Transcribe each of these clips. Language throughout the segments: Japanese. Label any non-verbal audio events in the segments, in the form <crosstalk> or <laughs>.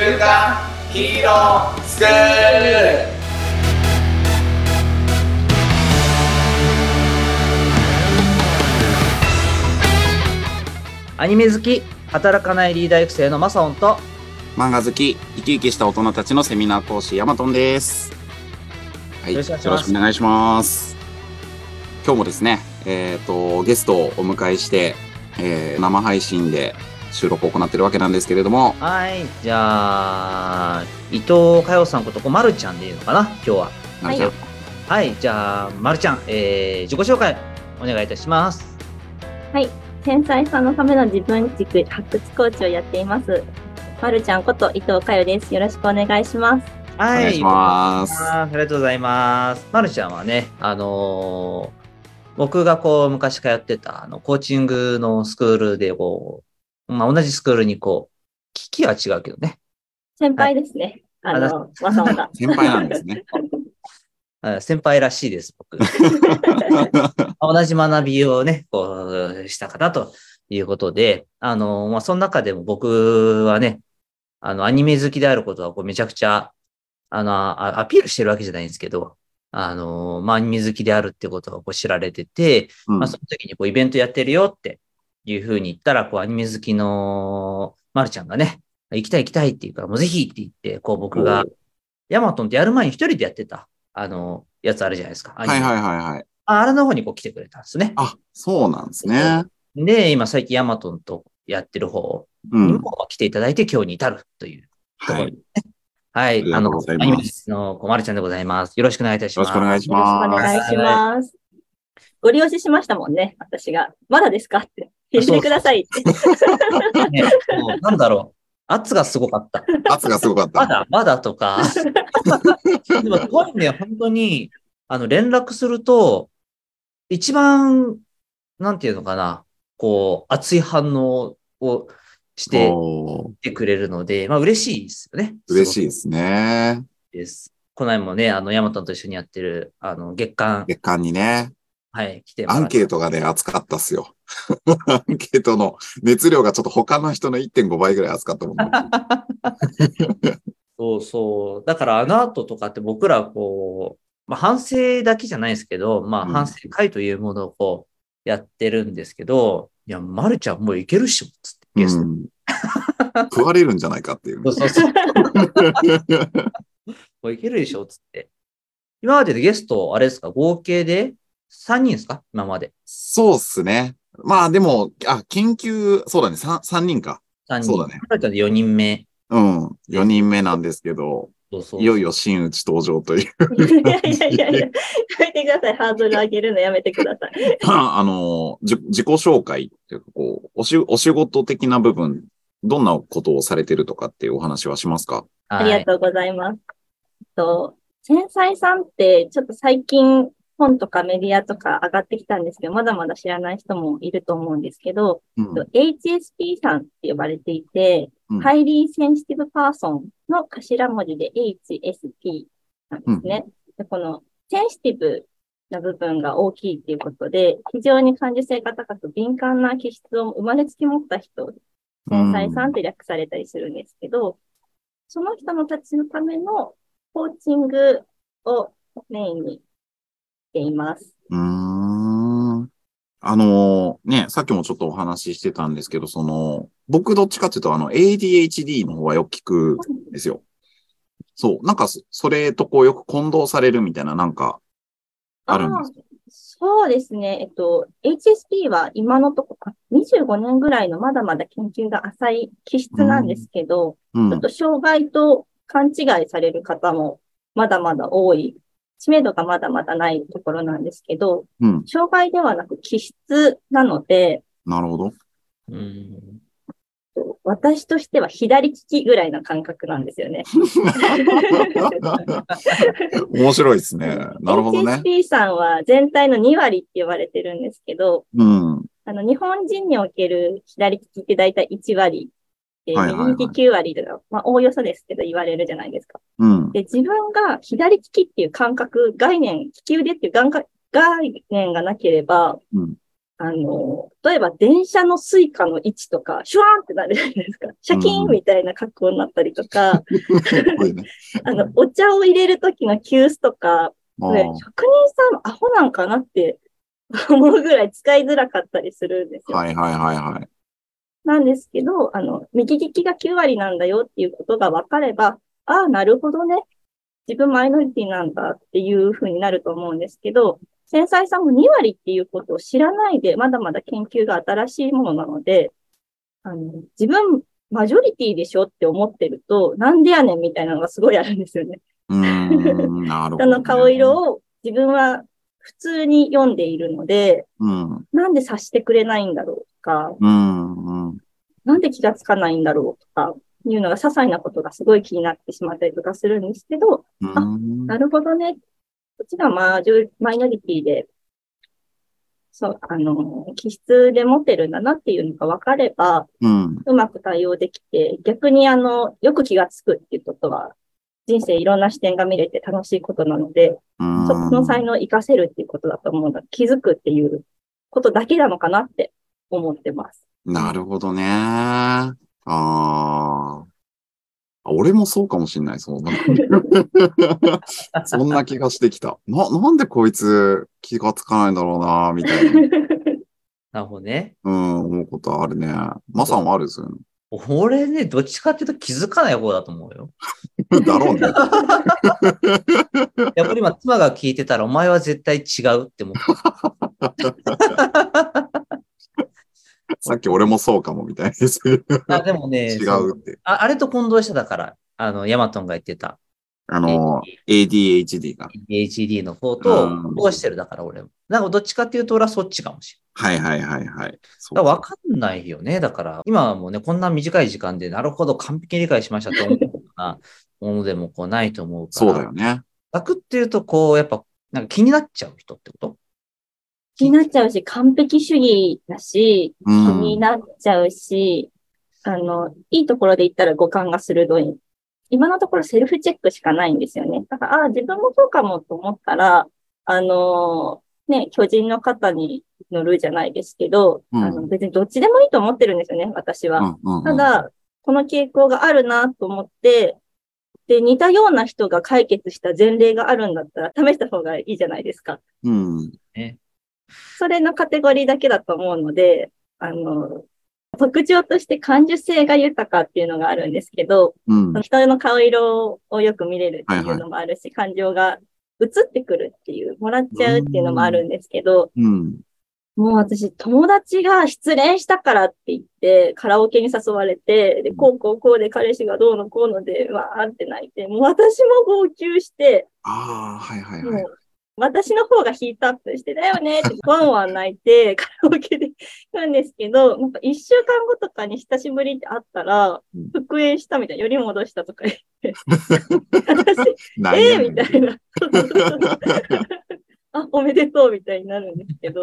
週刊ヒーロースクールアニメ好き、働かないリーダー育成のマサオンと、漫画好き、生き生きした大人たちのセミナー講師、ヤマトンです。はい、よろしくお願いしますよろしくお願いします。今日もですね、えっ、と、ゲストをお迎えして、えー生配信で収録を行っているわけなんですけれども、はい、じゃあ、伊藤佳代さんことこまるちゃんでいいのかな、今日は。なるちゃんはい、じゃあ、まるちゃん、えー、自己紹介、お願いいたします。はい。繊細さんのための自分軸発掘コーチをやっています。まるちゃんこと伊藤佳代です。よろしくお願いします。はい、お願いします。ありがとうございます。まるちゃんはね、あのー僕がこう昔通ってたあのコーチングのスクールでこう、まあ、同じスクールにこう、機器は違うけどね、先輩ですね。あの、わざわざ。<laughs> 先輩なんですね。あ <laughs> 先輩らしいです、僕。<laughs> 同じ学びをね、こう、した方ということで、あの、まあ、その中でも僕はね、あの、アニメ好きであることは、こう、めちゃくちゃ、あの、あアピールしてるわけじゃないんですけど、あの、まあ、アニメ好きであるってことがこう知られてて、うんまあ、その時にこう、イベントやってるよっていうふうに言ったら、こう、アニメ好きの、まるちゃんがね、行きたい行きたいって言うから、もうぜひって言って、こう、僕が、ヤマトンってやる前に一人でやってた、あの、やつあるじゃないですか。はいはいはいはい。ああれの方にこう来てくれたんですね。あ、そうなんですね。で、今最近ヤマトンとやってる方うん。にも来ていただいて今日に至るという。とこはい。ろですね。はい。ありがとうございます。アニメのこまるちゃんでございます。よろしくお願いいたします。よろしくお願いしよろしくおます。願いします。ご利用ししましたもんね、私が。まだです。かって。言ってくださいって。ねなんだろう。圧がすごかった。圧がすごかった。まだ、まだとか。でも、すごいね、本当に、あの、連絡すると、一番、なんていうのかな、こう、熱い反応をしててくれるので、まあ、嬉しいですよね。い嬉しいですね。です。この間もね、あの、ヤマトンと一緒にやってる、あの、月間、月間にね、はい、来てもアンケートがね、熱かったっすよ。<laughs> アンケートの熱量がちょっと他の人の1.5倍ぐらい熱かったもんね。<laughs> そうそう。だからあの後とかって僕らこう、まあ反省だけじゃないですけど、まあうん反省会というものをこうやってるんですけど、いや、まるちゃんもういけるっしょ、つってゲスト。うん。食われるんじゃないかっていうそう。そうそう。<laughs> もういけるでしょ、つって。今まででゲスト、あれですか、合計で3人ですか？今まで。そうっすね。まあでも、あ、研究、そうだね、3, 三人か。3人。そうだねまるちゃんで4人目。うん。4人目なんですけど、そうそう。いよいよ真打ち登場という。<laughs> いやいやいやいや、やめてください。ハードル上げるのやめてください。あの、じ自己紹介っていうか、こう、おし、お仕事的な部分、どんなことをされてるとかっていうお話はしますか？ありがとうございます。えっと、繊細さんって、ちょっと最近、本とかメディアとか上がってきたんですけど、まだまだ知らない人もいると思うんですけど、うん。HSP さんって呼ばれていて、うん Highly Sensitive Person の頭文字で HSP なんですね。でこのセンシティブな部分が大きいっていうことで、非常に感受性が高く敏感な気質を生まれつき持った人、繊細さんって略されたりするんですけど、その人のたちのためのコーチングをメインにしています。うーん。あのね、さっきもちょっとお話ししてたんですけど、その、僕どっちかっていうと、あの、ADHD の方はよく聞くんですよ。そう。なんかそ、それとこうよく混同されるみたいな、なんか、あるんですか？そうですね。えっと、HSP は今のところ、25年ぐらいのまだまだ研究が浅い気質なんですけど、うんちょっ。と障害と勘違いされる方もまだまだ多い。知名度がまだまだないところなんですけど、うん。障害ではなく気質なので、なるほど。うん。私としては左利きぐらいな感覚なんですよね。<laughs> 面白いですね。なるほどね。HSP さんは全体の2割って言われてるんですけど、うん。あの、日本人における左利きって大体1割で、はいはいはい右利き9割とか、まあ、おおよそですけど言われるじゃないですか。うん。で、自分が左利きっていう感覚、概念、利き腕っていう概念がなければ、うんあの、例えば電車の Suicaの位置とか、シュワーンってなるじゃないですか。シャキーンみたいな格好になったりとか、<laughs> <laughs> あの、お茶を入れるときの急須とか、職人さんアホなんかなって思うぐらい使いづらかったりするんですよ。はいはいはいはい。なんですけど、あの、右利きが9割なんだよっていうことが分かれば、ああ、なるほどね。自分マイノリティなんだっていうふうになると思うんですけど、繊細さも2割っていうことを知らないで、まだまだ研究が新しいものなので、あの、自分マジョリティでしょって思ってると、なんでやねんみたいなのがすごいあるんですよね。うーん、なるほど、人の顔色を自分は普通に読んでいるので、うん、なんで察してくれないんだろうとか、うん、うん。なんで気がつかないんだろうとか、いうのが些細なことがすごい気になってしまったりとかするんですけど、うんなるほどね。こっちがママイノリティで、そう、あの、気質で持ってるんだなっていうのが分かれば、うん、うまく対応できて、逆にあの、よく気がつくっていうことは、人生いろんな視点が見れて楽しいことなので、うん。そこの才能を活かせるっていうことだと思うので、気づくっていうことだけなのかなって思ってます。なるほどね。ああ。俺もそうかもしんない、そう。<laughs> そんな気がしてきた。な、なんでこいつ気がつかないんだろうな、みたいな。<laughs> なるほどね。うん、思うことあるね。まさんはある？ですよね。俺ね、どっちかっていうと気づかない方だと思うよ。<laughs> だろうね。やっぱり今、妻が聞いてたら、お前は絶対違うって思った。さっき俺もそうかも、みたいです。あでもね、<laughs> 違そううって。ああれと混同しただから、あの、ヤマトンが言ってた、あの、ADHD が。HD の方とうん混同してるだから、俺も。なんかどっちかっていうと、俺はそっちかもしはいはいはいはい。それない。うわかんないよね。だから、今はもうね、こんな短い時間で、なるほど、完璧に理解しましたと思うような <laughs> ものでもこうないと思うから。そうだよね。楽っていうと、こう、やっぱ、なんか気になっちゃう人ってこと？気になっちゃうし、完璧主義だし、う気にん。なっちゃうし、あの、いいところで言ったら五感が鋭い。今のところセルフチェックしかないんですよね。だから、ああ、自分もそうかもと思ったら、あのね、巨人の肩に乗るじゃないですけど、うんあの別にどっちでもいいと思ってるんですよね、私は。うんうんうんただ、この傾向があるなと思って、で、似たような人が解決した前例があるんだったら試した方がいいじゃないですか。うん。それのカテゴリーだけだと思うので、あの、特徴として感受性が豊かっていうのがあるんですけど、うん。人の顔色をよく見れるっていうのもあるし、感情が移ってくるっていう、もらっちゃうっていうのもあるんですけど、うん。もう私、友達が失恋したからって言って、カラオケに誘われて、で、こうこうこうで彼氏がどうのこうので、わーって泣いて、もう私も号泣して、ああ、はいはいはい。もう私の方がヒートアップして、だよねってワンワン泣いて、<laughs> カラオケで言うんですけど、なんか一週間後とかに久しぶりって会ったらうん、復縁したみたいな、より戻したとか言って、<laughs> 私、えーみたいな。<laughs> あ、おめでとうみたいになるんですけど、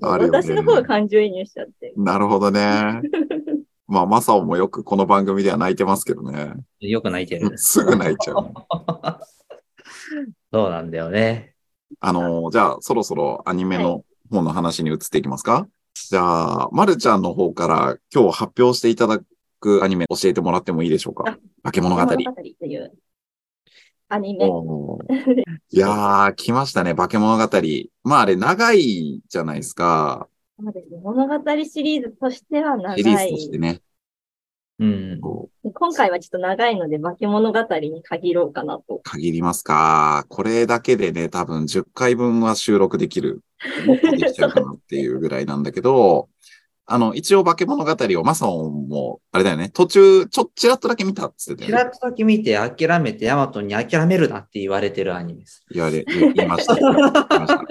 私の方が感情移入しちゃって。なるほどね。まあ、マサオもよくこの番組では泣いてますけどね。よく泣いてる。すぐ泣いちゃう。そうなんだよね。あの、じゃあ、そろそろアニメの方の話に移っていきますか、じゃあ、まるちゃんの方から今日発表していただくアニメ教えてもらってもいいでしょうか？あ化け物語。物語というアニメ。いやー、来ましたね、化け物語。まあ、あれ、長いじゃないですか。そうですね物語シリーズとしては長シリーズといして。ね。うん。今回はちょっと長いので、化け物語に限ろうかなと。限りますか。これだけでね、多分10回分は収録できる。もっとできちゃうかなっていうぐらいなんだけど、あの、一応化け物語をマサオンも、あれだよね、途中、ちょっちらっとだけ見たっつってたよね。キラッとだけ見て諦めて、ヤマトに諦めるなって言われてるアニメです。言われ、言言いました。言いました。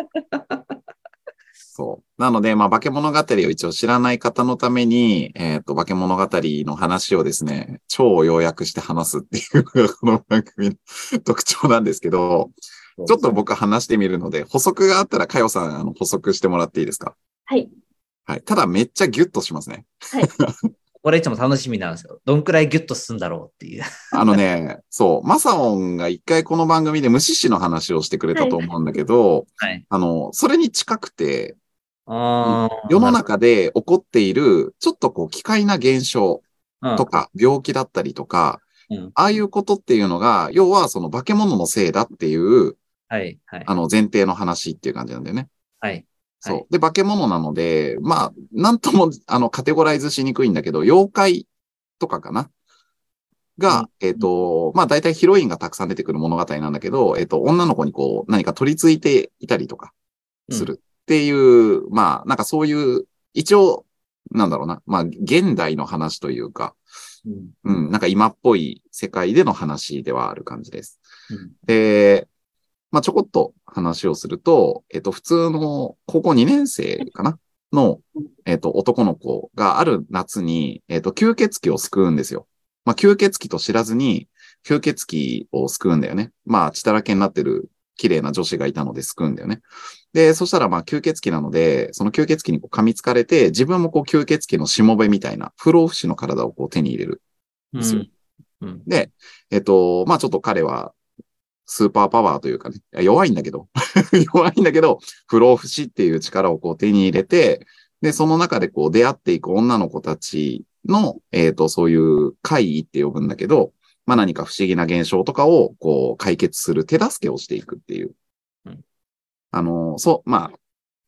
なので、まあ、化け物語を一応知らない方のために、えっ、と、化け物語の話をですね、超要約して話すっていうのがこの番組の特徴なんですけど、ちょっと僕話してみるので、補足があったら、かよさん、あの、補足してもらっていいですか？はい。はい。ただ、めっちゃギュッとしますね。<laughs> これいつも楽しみなんですよ。どんくらいギュッと進んだろうっていう。あのね、そう、マサオンが一回この番組で無視しの話をしてくれたと思うんだけど、はい。あの、それに近くて。世の中で起こっている、ちょっとこう、奇怪な現象うんとか、病気だったりとか、うんああいうことっていうのが、要はその化け物のせいだっていう、はい、はい。あの前提の話っていう感じなんだよね。はい。そう。はいで、化け物なので、まあ、なんとも、あの、カテゴライズしにくいんだけど、妖怪とかかな？が、えっ、と、まあ、大体ヒロインがたくさん出てくる物語なんだけど、えっ、と、女の子にこう、何か取り付いていたりとか、するっていう、まあ、なんかそういう、一応、なんだろうな、まあ、現代の話というか、うん。うん、なんか今っぽい世界での話ではある感じです。うんで、まあ、ちょこっと話をすると、えっと、普通の高校2年生かな？の、えっと、男の子がある夏に、えっと、吸血鬼を救うんですよ。まあ、吸血鬼と知らずに、吸血鬼を救うんだよね。まあ、血だらけになってる綺麗な女子がいたので救うんだよね。で、そしたらまあ、吸血鬼なので、その吸血鬼にこう噛みつかれて、自分もこう、吸血鬼のしもべみたいな、不老不死の体をこう手に入れる。ですようん。で、えっと、まあちょっと彼は、スーパーパワーというかね、弱いんだけど、<laughs> 弱いんだけど、不老不死っていう力をこう手に入れて、で、その中でこう出会っていく女の子たちの、えっ、と、そういう会議って呼ぶんだけど、まあ何か不思議な現象とかをこう解決する手助けをしていくっていう。うんあの、そう、まあ、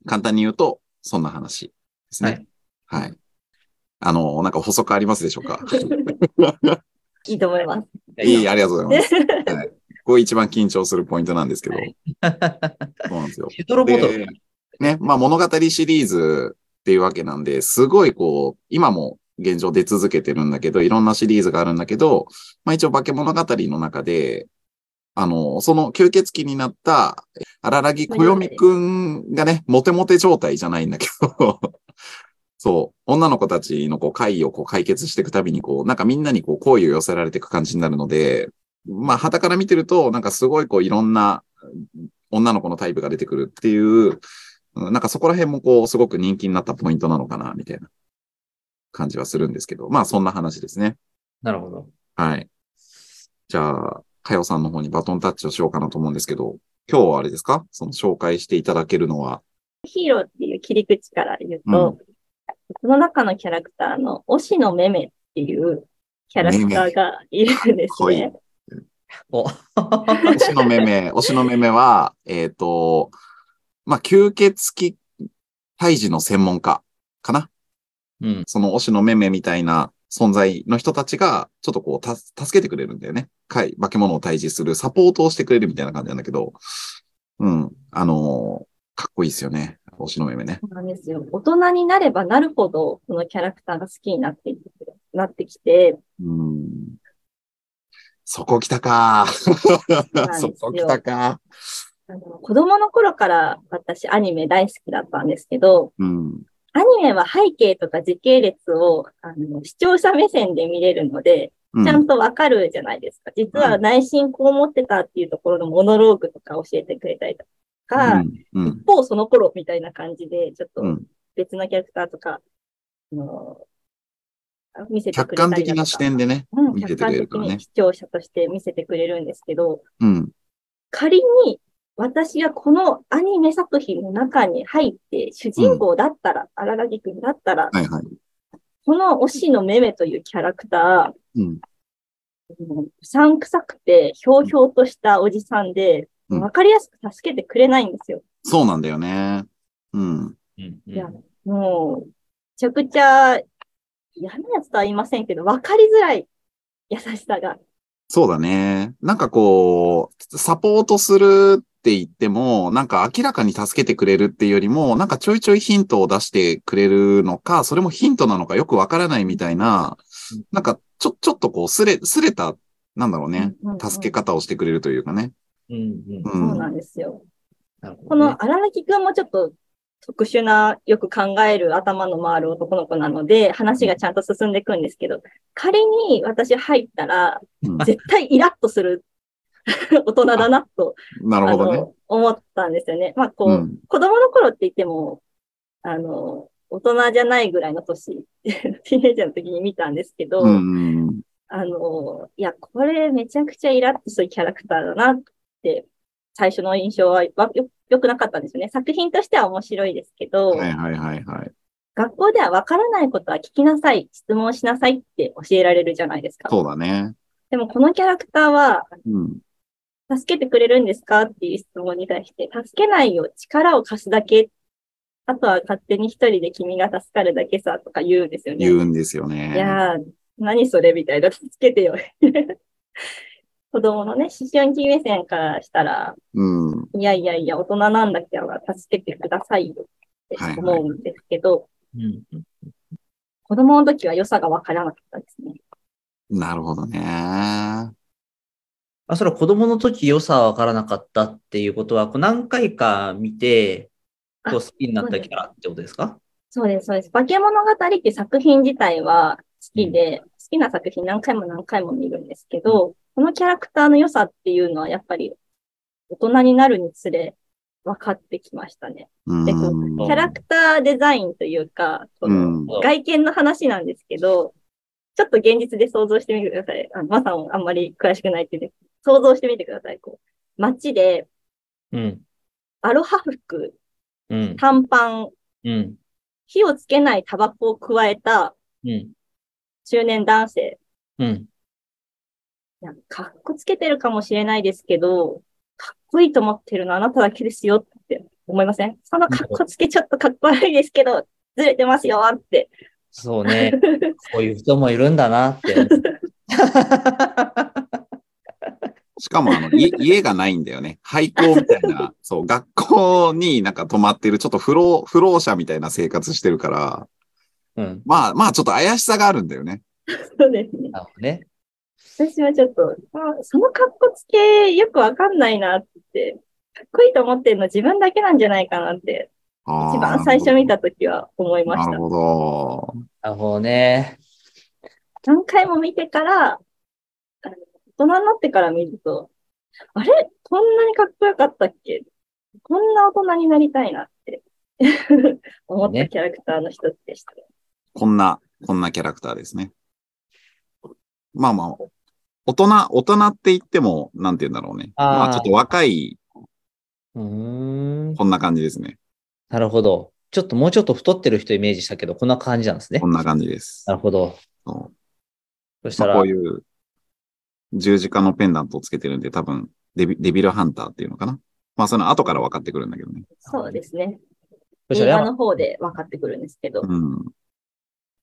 簡単に言うと、そんな話ですね。はい。あの、なんか補足ありますでしょうか？<laughs> いいと思います。<laughs> いい、ありがとうございます。はい。これ一番緊張するポイントなんですけど。そうなんですよ。ヘドロボトル。で、ね、まあ物語シリーズっていうわけなんで、すごいこう、今も現状出続けてるんだけど、いろんなシリーズがあるんだけど、まあ一応化け物語の中で、あの、その吸血鬼になった荒らぎこよみくんがね、モテモテ状態じゃないんだけど、<laughs> そう、女の子たちのこう会議をこう解決していくたびにこう、なんかみんなにこう好意を寄せられていく感じになるので、まあ、旗から見てると、なんかすごいこういろんな女の子のタイプが出てくるっていう、うんなんかそこら辺もこう、すごく人気になったポイントなのかな、みたいな感じはするんですけど、まあそんな話ですね。なるほど。はい。じゃあ、かよさんの方にバトンタッチをしようかなと思うんですけど、今日はあれですか？その紹介していただけるのは、ヒーローっていう切り口から言うと、その中のキャラクターの、推しのめめっていうキャラクターがいるんですめめね。お、推しのめめ、<laughs> 推しのめめは、えっ、と、まあ、吸血鬼退治の専門家かな？うん。その推しのめめみたいな存在の人たちが、ちょっとこう、た、助けてくれるんだよね。かい、化け物を退治するサポートをしてくれるみたいな感じなんだけど、うん。あのーかっこいいですよね。推しのめめね。そうなんですよ。大人になればなるほど、このキャラクターが好きになってなってきて、うん。そこ来たか。そよこ来たか。あの子供の頃から私アニメ大好きだったんですけど、うん。アニメは背景とか時系列をあの視聴者目線で見れるので、うんちゃんとわかるじゃないですか。実は内心こう思ってたっていうところのモノローグとか教えてくれたりとか、うん。うん。一方その頃みたいな感じで、ちょっとうん別のキャラクターとか、あの見せてく客れたりだとか観的な視点でね、うん、見せて客観的くれるからねに。視聴者として見せてくれるんですけど、うん。仮に私がこのアニメ作品の中に入って主人公だったら、荒らぎくんだったら、はいはい。この推しのめめというキャラクタうん。ううさんくさくて、ひょうひょうとしたおじさんで、うんわかりやすく助けてくれないんですよ。そうなんだよね。うん。うんいや、もう、めちゃくちゃ嫌なやつとは言いませんけど、わかりづらい優しさが。そうだね。なんかこう、サポートするって言っても、なんか明らかに助けてくれるっていうよりも、なんかちょいちょいヒントを出してくれるのか、それもヒントなのかよくわからないみたいなうん、なんかちょ、ちょっとこう、すれ、すれた、なんだろうね助け方をしてくれるというかね。うんうん。う。そうんなんですよ。なるほどねこの荒木くんもちょっと特殊な、よく考える頭の回る男の子なので、話がちゃんと進んでいくんですけど、仮に私入ったら、うん絶対イラッとする <laughs> 大人だなと、なるほどね。思ったんですよね。まあ、こう、うん。子供の頃って言っても、あの、大人じゃないぐらいの年、<laughs> ティーネイジャーの時に見たんですけど、うん。あの、いや、これめちゃくちゃイラッとするキャラクターだなって最初の印象はわよ良くなかったんですよね。作品としては面白いですけど、はいはいはいはい。学校ではわからないことは聞きなさい、質問しなさいって教えられるじゃないですか。そうだね。でもこのキャラクターは、うん。助けてくれるんですか？っていう質問に対して、助けないよ、力を貸すだけ。あとは勝手に一人で君が助かるだけさとか言うんですよね。言うんですよね。いやー、何それみたいな、助けてよ。<laughs> 子供のね、思春期目線からしたら、うん。いやいやいや、大人なんだから助けてくださいよって思うんですけど、うん子供の時は良さがわからなかったですね。なるほどね。あ、それは子供の時良さはわからなかったっていうことは、こう何回か見て、こう好きになったキャラってことですか？そうです、そうです。化け物語っていう作品自体は好きで、好きな作品何回も何回も見るんですけど、このキャラクターの良さっていうのはやっぱり大人になるにつれ分かってきましたね。うん。でこうキャラクターデザインというか、そのうん。外見の話なんですけど、ちょっと現実で想像してみてください。あまさんあんまり詳しくないっていうね。想像してみてください。こう街でうん。アロハ服、うん。短パン、うん。火をつけないタバコを加えたうん。中年男性。うん。いやかっこつけてるかもしれないですけど、かっこいいと思ってるのはあなただけですよって思いません？そのかっこつけちょっとかっこ悪いですけど、ずれてますよって。そうね。こういう人もいるんだなって。<laughs> しかも、あの、い <laughs> 家がないんだよね。廃校みたいな、<laughs> そう、学校になんか泊まってる、ちょっと不老、不老者みたいな生活してるから、うん。まあ、まあ、ちょっと怪しさがあるんだよね。そうですね。ね。私はちょっと、あそのかっこつけよくわかんないなって、かっこいいと思ってるの自分だけなんじゃないかなって、一番最初見たときは思いました。なるほど。なるほどね。何回も見てから、人になってから見ると、あれ？こんなにかっこよかったっけ？こんな大人になりたいなって <laughs> 思ったねキャラクターの一つでした。こんな、こんなキャラクターですね。まあまあ、大人、大人って言っても、なんて言うんだろうね。あーまあちょっと若い、うーん。こんな感じですね。なるほど。ちょっともうちょっと太ってる人イメージしたけど、こんな感じなんですねこ。んな感じです。なるほど。そうそしたら、まあこういう十字架のペンダントをつけてるんで、多分デビ、デビルハンターっていうのかな。まあ、その後から分かってくるんだけどね。そうですね。映画の方で分かってくるんですけど。うん。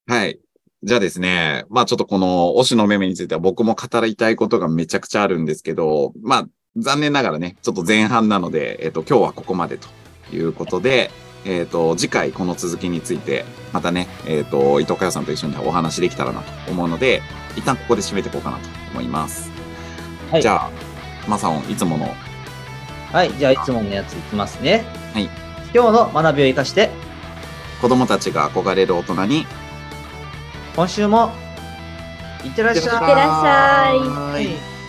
はい。じゃあですね、まあちょっとこの推しのめめについては僕も語りたいことがめちゃくちゃあるんですけど、まあ残念ながらね、ちょっと前半なので、えっ、と今日はここまでということで、えっ、と次回この続きについて、またね、えっ、と伊藤佳代さんと一緒にお話できたらなと思うので、一旦ここで締めていこうかなと思います。はいじゃあ、マサオン、いつもの、はい。じゃあ、いつものやついきますね。はい。今日の学びを生かして、子供たちが憧れる大人に、今週も、いってらっしゃい。いってらっしゃいはい